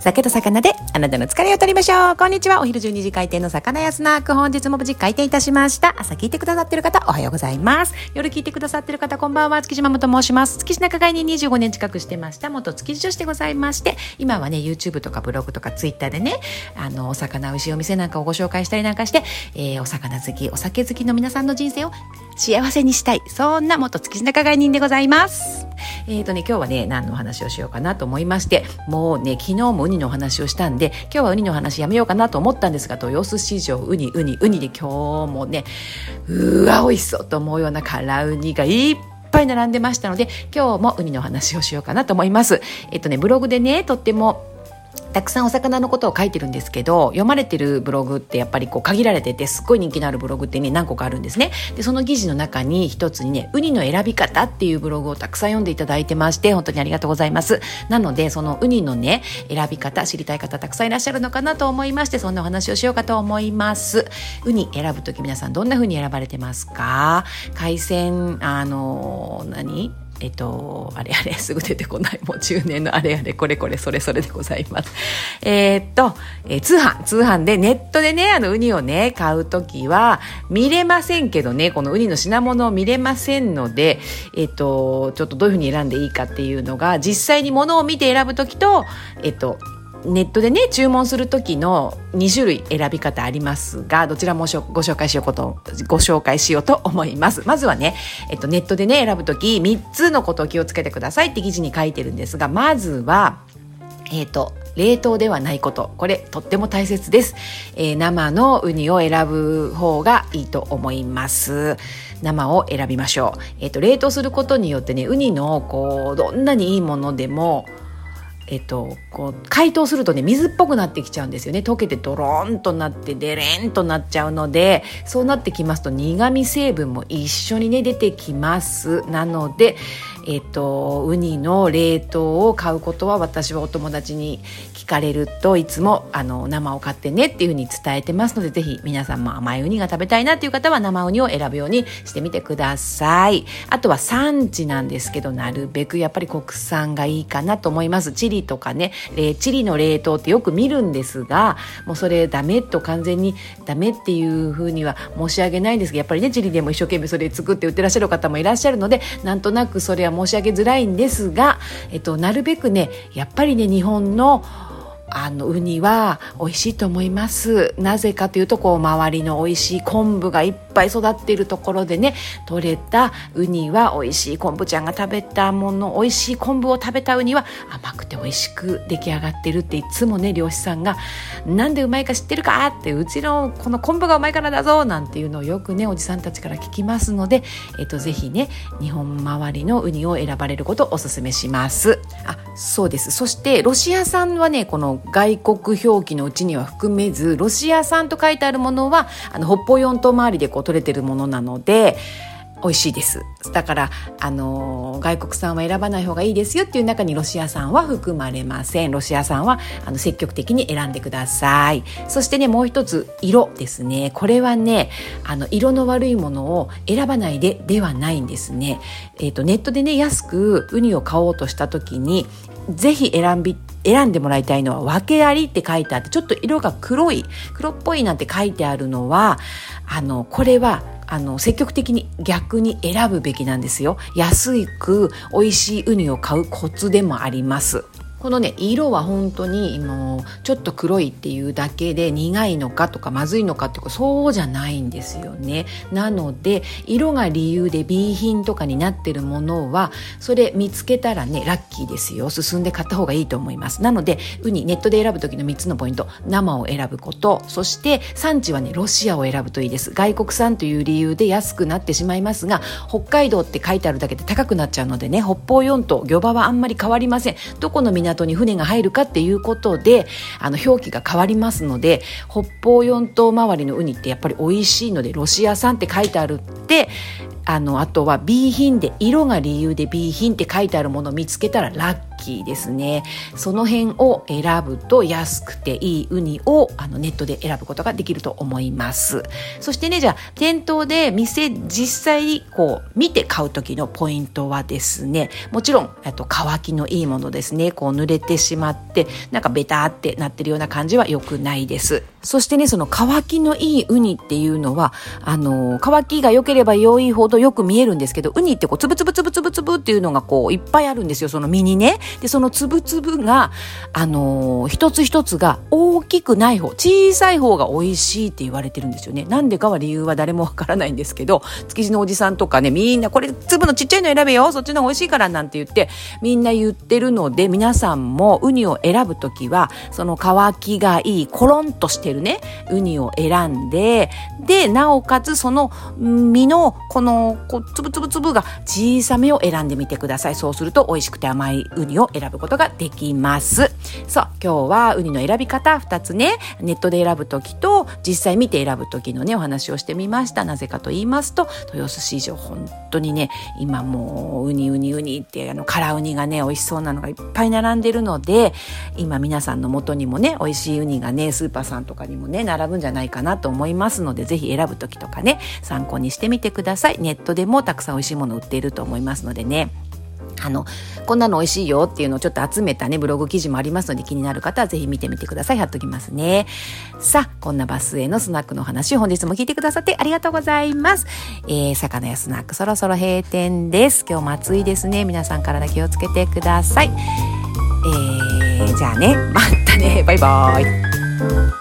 酒と魚であなたの疲れを取りましょう。こんにちは。お昼12時開店の魚屋スナック。本日も無事開店いたしました。朝聞いてくださってる方、おはようございます。夜聞いてくださってる方、こんばんは。月島と申します。月島仲買に25年近くしてました。元築地女子でございまして、今はね、YouTube とかブログとか Twitter でね、あの、お魚美味しいお店なんかをご紹介したりなんかして、えー、お魚好き、お酒好きの皆さんの人生を幸せにしたい。そんな元築地仲買人でございます。えっ、ー、とね、今日はね、何の話をしようかなと思いまして、もうね、昨日もウニのお話をしたんで今日はウニの話やめようかなと思ったんですが豊洲市場ウニウニウニで今日もねうわ美味しそうと思うような辛ウニがいっぱい並んでましたので今日もウニの話をしようかなと思います。えっとねブログでねとってもたくさんお魚のことを書いてるんですけど読まれてるブログってやっぱりこう限られててすっごい人気のあるブログってね何個かあるんですね。でその記事の中に一つにねウニの選び方っていうブログをたくさん読んでいただいてまして本当にありがとうございます。なのでそのウニのね選び方知りたい方たくさんいらっしゃるのかなと思いましてそんなお話をしようかと思います。ウニ選ぶ時皆さんどんな風に選ばれてますか？海鮮あの何？えっと、あれあれ、すぐ出てこない。もう10年のあれあれ、これこれ、それそれでございます。えー、っと、えー、通販、通販でネットでね、あの、ウニをね、買うときは、見れませんけどね、このウニの品物を見れませんので、えっと、ちょっとどういうふうに選んでいいかっていうのが、実際に物を見て選ぶときと、えっと、ネットでね注文する時の2種類選び方ありますがどちらもご紹介しようことご紹介しようと思いますまずはね、えっと、ネットでね選ぶ時3つのことを気をつけてくださいって記事に書いてるんですがまずはえっと冷凍ではないこと。これ、とっても大切です。えー、生のウニを選ぶ方がいいと思います。生を選びましょう。えっ、と、冷凍することによってね、ウニの、こう、どんなにいいものでも、えっと、こう解凍するとね水っぽくなってきちゃうんですよね。溶けてドローンとなってデレンとなっちゃうのでそうなってきますと苦味成分も一緒にね出てきます。なのでえっ、と、ウニの冷凍を買うことは私はお友達に聞かれるといつもあの生を買ってねっていうふうに伝えてますのでぜひ皆さんも甘いウニが食べたいなっていう方は生ウニを選ぶようにしてみてください。あとは産地なんですけどなるべくやっぱり国産がいいかなと思います。チリとかね、チリの冷凍ってよく見るんですがもうそれダメと完全にダメっていうふうには申し上げないんですがやっぱりねチリでも一生懸命それ作って売ってらっしゃる方もいらっしゃるのでなんとなくそれは申し上げづらいんですが、えっと、なるべくねやっぱりね日本のあのウニは美味しいと思います。なぜかというとこう周りの美味しい昆布がいっぱい育っているところでね取れたウニは美味しい昆布ちゃんが食べたもの美味しい昆布を食べたウニは甘くて美味しく出来上がってるっていつもね漁師さんがなんでうまいか知ってるかってうちのこの昆布がうまいからだぞなんていうのをよくねおじさんたちから聞きますので、えっと、ぜひね日本周りのウニを選ばれることをお勧めします。あそうです。そしてロシア産はねこの外国表記のうちには含めずロシア産と書いてあるものはあの北方四島周りでこう取れてるものなので美味しいです。だからあの外国産は選ばない方がいいですよっていう中にロシア産は含まれません。ロシア産はあの積極的に選んでください。そしてねもう一つ色ですね。これはねあの色の悪いものを選ばないでではないんですね、えーと、とネットでね安くウニを買おうとした時にぜひ選び選んでもらいたいのは訳ありって書いてあってちょっと色が黒い黒っぽいなんて書いてあるのはあのこれはあの積極的に逆に選ぶべきなんですよ。安く美味しいウニを買うコツでもあります。このね色は本当にもうちょっと黒いっていうだけで苦いのかとかまずいのかってそうじゃないんですよね。なので色が理由で B 品とかになってるものはそれ見つけたらねラッキーですよ。進んで買った方がいいと思います。なのでウニネットで選ぶ時の3つのポイント。生を選ぶこと。そして産地はねロシアを選ぶといいです。外国産という理由で安くなってしまいますが北海道って書いてあるだけで高くなっちゃうのでね北方四島漁場はあんまり変わりません。どこの港港に船が入るかっていうことであの表記が変わりますので北方四島周りのウニってやっぱり美味しいのでロシア産って書いてあるってあの、あとは B 品で、色が理由で B 品って書いてあるものを見つけたらラッですね。その辺を選ぶと安くていいウニをあのネットで選ぶことができると思います。そしてね、じゃあ店頭で店実際こう見て買う時のポイントはですね、もちろん、と乾きのいいものですね。こう濡れてしまって、なんかベターってなってるような感じは良くないです。そしてね、その乾きのいいウニっていうのは、あの、乾きが良ければ良いほどよく見えるんですけど、ウニってこう、つぶつぶつぶつぶつぶっていうのがこう、いっぱいあるんですよ、その身にね。で、そのつぶつぶが、あのー、一つ一つが大きくない方、小さい方が美味しいって言われてるんですよね。なんでかは理由は誰もわからないんですけど、築地のおじさんとかね、みんなこれ粒のちっちゃいの選べよ、そっちの方が美味しいからなんて言って、みんな言ってるので、皆さんもウニを選ぶときは、その乾きがいい、コロンとしてるね、ウニを選んで、で、なおかつその身のこのこうつぶつぶつぶが小さめを選んでみてください。そうすると美味しくて甘いウニをを選ぶことができます。そう、今日はウニの選び方2つね、ネットで選ぶときと実際見て選ぶときのね、お話をしてみました。なぜかと言いますと、豊洲市場本当にね、今もうウニウニウニってあの辛ウニがね、美味しそうなのがいっぱい並んでるので、今皆さんの元にもね、美味しいウニがね、スーパーさんとかにもね、並ぶんじゃないかなと思いますので、ぜひ選ぶときとかね、参考にしてみてください。ネットでもたくさん美味しいもの売っていると思いますのでね。あの、こんなの美味しいよっていうのをちょっと集めたね、ブログ記事もありますので気になる方はぜひ見てみてください。貼っときますね。さあ、こんなバスへのスナックの話、本日も聞いてくださってありがとうございます。えー、魚屋スナックそろそろ閉店です。今日も暑いですね。皆さん体気をつけてください。えー、じゃあね、またね、バイバーイ。